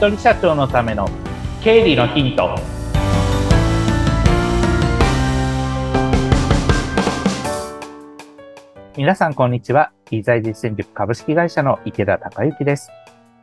人社長のための経理のヒント。皆さんこんにちは。経済実践塾株式会社の池田孝之です。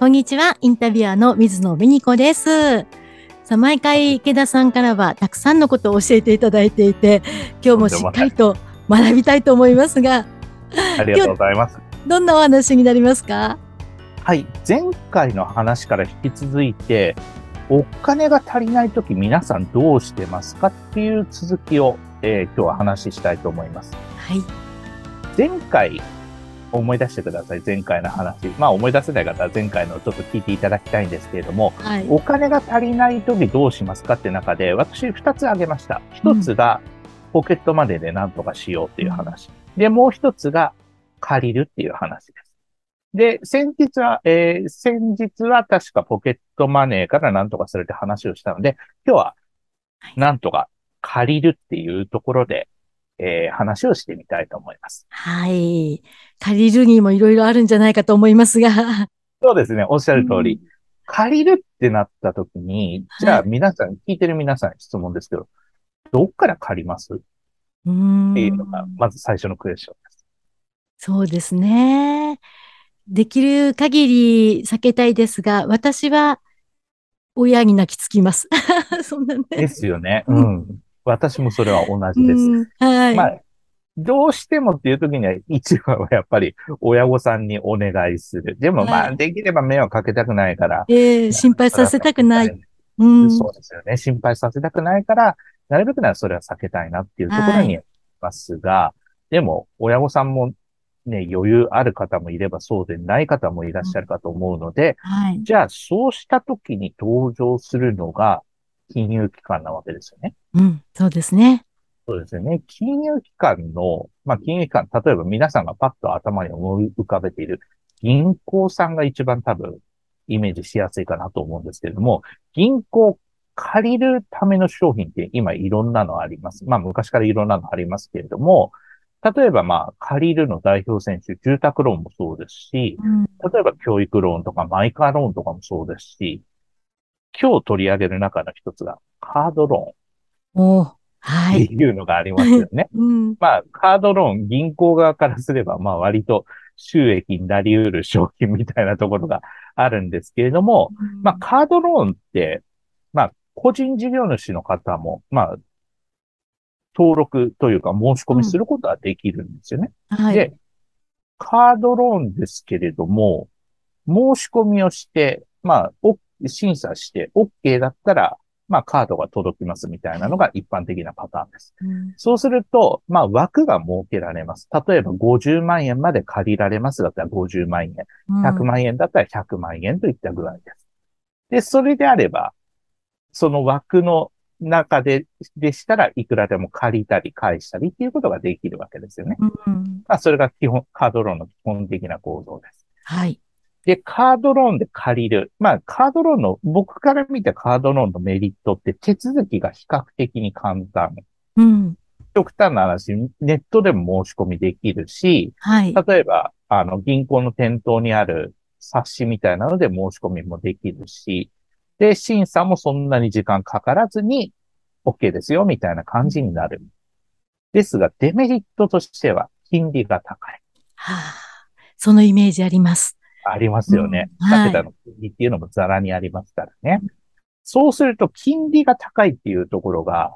こんにちは。インタビュアーの水野美子です。さあ毎回池田さんからはたくさんのことを教えていただいていて今日もしっかりと学びたいと思いますがありがとうございます。どんなお話になりますか？はい。前回の話から引き続いて、お金が足りないとき皆さんどうしてますかっていう続きを、えー、今日は話したいと思います。はい。前回、思い出してください。前回の話。まあ思い出せない方は前回のちょっと聞いていただきたいんですけれども、はい、お金が足りないときどうしますかって中で、私二つ挙げました。一つが、ポケットマネーで何とかしようっていう話。うん、で、もう一つが、借りるっていう話です。で、先日は、えー、先日は確かポケットマネーから何とかするって話をしたので、今日は、なんとか借りるっていうところで、えー、話をしてみたいと思います。はい。借りるにもいろいろあるんじゃないかと思いますが。そうですね。おっしゃる通り。うん、借りるってなった時に、じゃあ皆さん、はい、聞いてる皆さん質問ですけど、どっから借ります？っていうのが、まず最初のクエスチョンです。そうですね。できる限り避けたいですが、私は親に泣きつきます。そんなね。ですよね。うん。私もそれは同じです。はい。まあ、どうしてもっていう時には一番はやっぱり親御さんにお願いする。でもまあ、できれば迷惑かけたくないから。ええー、心配させたくない。うん、そうですよね。心配させたくないから、なるべくならそれは避けたいなっていうところにいますが、はい、でも親御さんもね、余裕ある方もいればそうでない方もいらっしゃるかと思うので、はい、じゃあそうした時に登場するのが金融機関なわけですよね。うん、そうですね。そうですよね。金融機関の、まあ金融機関、例えば皆さんがパッと頭に思い浮かべている銀行さんが一番多分イメージしやすいかなと思うんですけれども、銀行借りるための商品って今いろんなのあります。まあ昔からいろんなのありますけれども、例えばまあ、借りるの代表選手、住宅ローンもそうですし、うん、例えば教育ローンとかマイカーローンとかもそうですし、今日取り上げる中の一つがカードローン。おはい。っていうのがありますよね。うん、まあ、カードローン、銀行側からすれば、まあ割と収益になり得る商品みたいなところがあるんですけれども、うん、まあ、カードローンって、まあ、個人事業主の方も、まあ、登録というか申し込みすることはできるんですよね。うんはい、で、カードローンですけれども、申し込みをして、まあ、審査して OK だったら、まあ、カードが届きますみたいなのが一般的なパターンです。うん、そうすると、まあ、枠が設けられます。例えば50万円まで借りられますだったら50万円。100万円だったら100万円といった具合です。で、それであれば、その枠の中で、でしたらいくらでも借りたり返したりっていうことができるわけですよね。うん、まあ、それが基本、カードローンの基本的な構造です。はい。で、カードローンで借りる。まあ、カードローンの、僕から見たカードローンのメリットって手続きが比較的に簡単。うん。極端な話、ネットでも申し込みできるし、はい。例えば、あの、銀行の店頭にある冊子みたいなので申し込みもできるし、で、審査もそんなに時間かからずに OK ですよ、みたいな感じになる。ですが、デメリットとしては、金利が高い。はあ、そのイメージあります。ありますよね。うん、はい、桁の金利っていうのもザラにありますからね。そうすると、金利が高いっていうところが、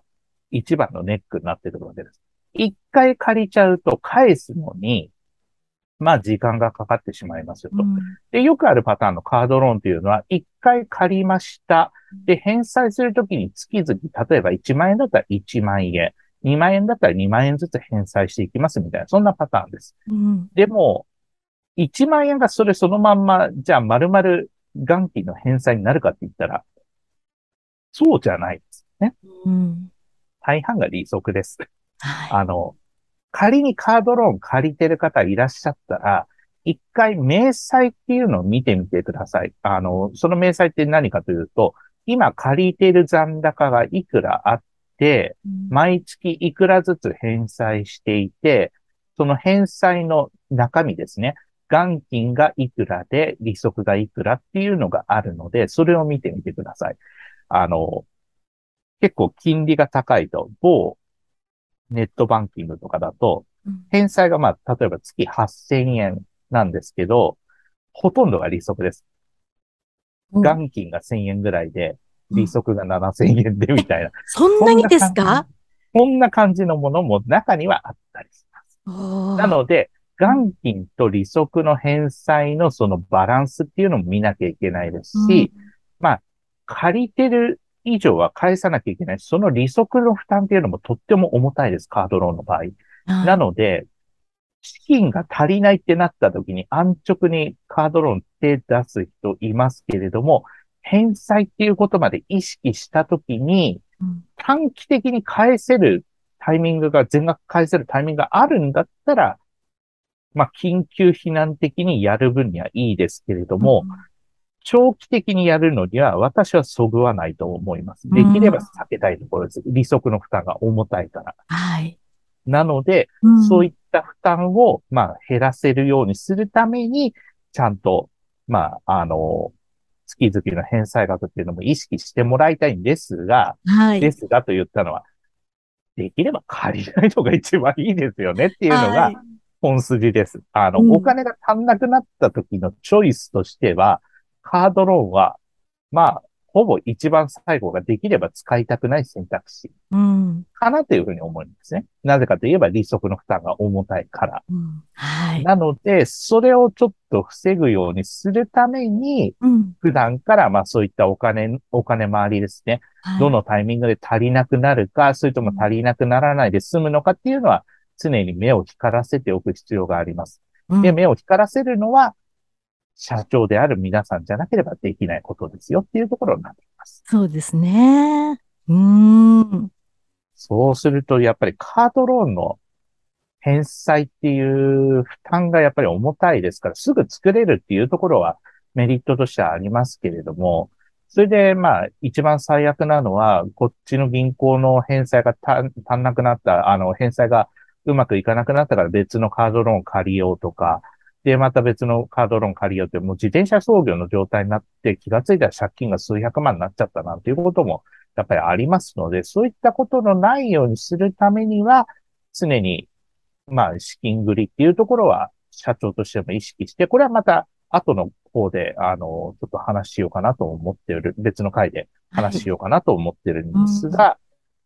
一番のネックになってくるわけです。一回借りちゃうと返すのに、まあ時間がかかってしまいますよと。うん、で、よくあるパターンのカードローンというのは、一回借りました。で、返済するときに月々、例えば1万円だったら1万円、2万円だったら2万円ずつ返済していきますみたいな、そんなパターンです。うん、でも、1万円がそれそのまんま、じゃあ丸々元金の返済になるかって言ったら、そうじゃないですね。うん、大半が利息です。はい、あの、仮にカードローン借りてる方いらっしゃったら、一回明細っていうのを見てみてください。あの、その明細って何かというと、今借りてる残高がいくらあって、毎月いくらずつ返済していて、その返済の中身ですね。元金がいくらで利息がいくらっていうのがあるので、それを見てみてください。あの、結構金利が高いと、某ネットバンキングとかだと、返済がまあ、例えば月8000円なんですけど、ほとんどが利息です。元金が1000円ぐらいで、利息が7000円でみたいな。そんなにですか？こんな感じ。のものも中にはあったりします。なので、元金と利息の返済のそのバランスっていうのも見なきゃいけないですし、うん、まあ、借りてる以上は返さなきゃいけないその利息の負担っていうのもとっても重たいです、カードローンの場合。なので、資金が足りないってなった時に安直にカードローン手出す人いますけれども、返済っていうことまで意識した時に、短期的に返せるタイミングが、全額返せるタイミングがあるんだったら、まあ、緊急避難的にやる分にはいいですけれども、うん、長期的にやるのには私はそぐわないと思います。できれば避けたいところです。利息の負担が重たいから。はい。なので、うん、そういった負担を、まあ、減らせるようにするために、ちゃんと、まあ、あの、月々の返済額っていうのも意識してもらいたいんですが、はい。ですがと言ったのは、できれば借りないのが一番いいですよねっていうのが本筋です。はい、あの、うん、お金が足んなくなった時のチョイスとしては、カードローンは、まあ、ほぼ一番最後ができれば使いたくない選択肢。かなというふうに思うんですね。うん、なぜかといえば利息の負担が重たいから。うん、はい、なので、それをちょっと防ぐようにするために、うん、普段からまあそういったお金、お金回りですね、はい、どのタイミングで足りなくなるか、それとも足りなくならないで済むのかっていうのは、常に目を光らせておく必要があります。で、目を光らせるのは、社長である皆さんじゃなければできないことですよっていうところになっています。そうですね。うん。そうすると、やっぱりカードローンの返済っていう負担がやっぱり重たいですから、すぐ作れるっていうところはメリットとしてはありますけれども、それで、まあ、一番最悪なのは、こっちの銀行の返済が足んなくなった、あの、返済がうまくいかなくなったから別のカードローン借りようとか、で、また別のカードローン借りようって、もう自転車操業の状態になって気がついたら借金が数百万になっちゃったなんていうこともやっぱりありますので、そういったことのないようにするためには、常に、まあ、資金繰りっていうところは社長としても意識して、これはまた後の方で、あの、ちょっと話しようかなと思ってる、別の回で話しようかなと思ってるんですが、はいうん、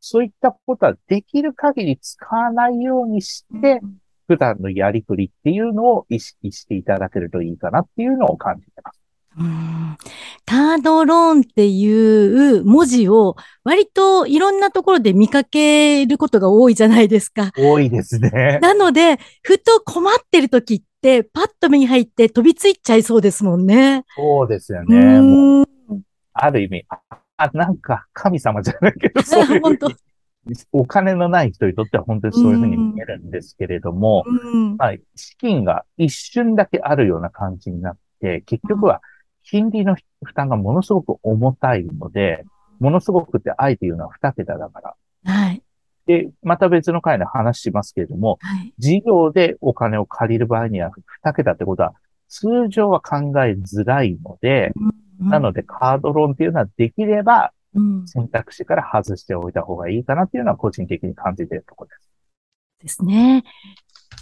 そういったことはできる限り使わないようにして、うん普段のやりくりっていうのを意識していただけるといいかなっていうのを感じてます。うんカードローンっていう文字を割といろんなところで見かけることが多いじゃないですか。多いですね。なので、ふと困ってる時って、パッと目に入って飛びついちゃいそうですもんね。そうですよね。もうある意味、あ、なんか神様じゃないけど、そういう本当お金のない人にとっては本当にそういうふうに見えるんですけれども、うん、まあ、資金が一瞬だけあるような感じになって、結局は金利の負担がものすごく重たいので、ものすごくってあえて言うのは二桁だから。はい。で、また別の回で話しますけれども、はい、事業でお金を借りる場合には二桁ってことは通常は考えづらいので、うん、なのでカードローンっていうのはできれば選択肢から外しておいた方がいいかなっていうのは個人的に感じているところです。ですね。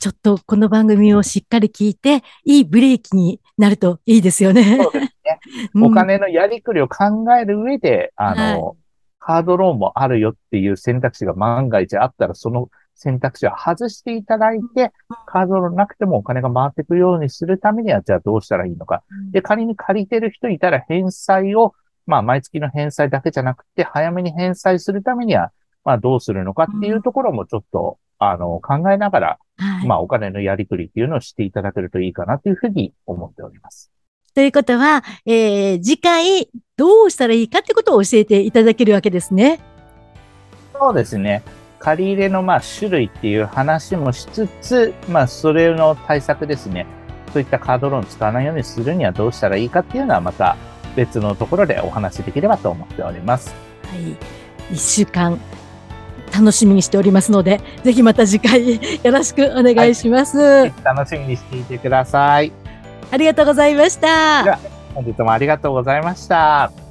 ちょっとこの番組をしっかり聞いて、いいブレーキになるといいですよね。そうですね。お金のやりくりを考える上で、あの、はい、カードローンもあるよっていう選択肢が万が一あったら、その選択肢を外していただいて、カードローンなくてもお金が回っていくようにするためには、じゃあどうしたらいいのか。で、仮に借りてる人いたら返済をまあ、毎月の返済だけじゃなくて、早めに返済するためには、まあ、どうするのかっていうところもちょっと、うん、あの、考えながら、はい、まあ、お金のやりくりっていうのをしていただけるといいかなというふうに思っております。ということは、えー、次回どうしたらいいかってことを教えていただけるわけですね。そうですね。借り入れのまあ種類っていう話もしつつ、まあそれの対策ですね。そういったカードローン使わないようにするにはどうしたらいいかっていうのはまた別のところでお話しできればと思っております。はい。一週間楽しみにしておりますので、ぜひまた次回よろしくお願いします、はい、楽しみにしていてください。ありがとうございました。本日もありがとうございました。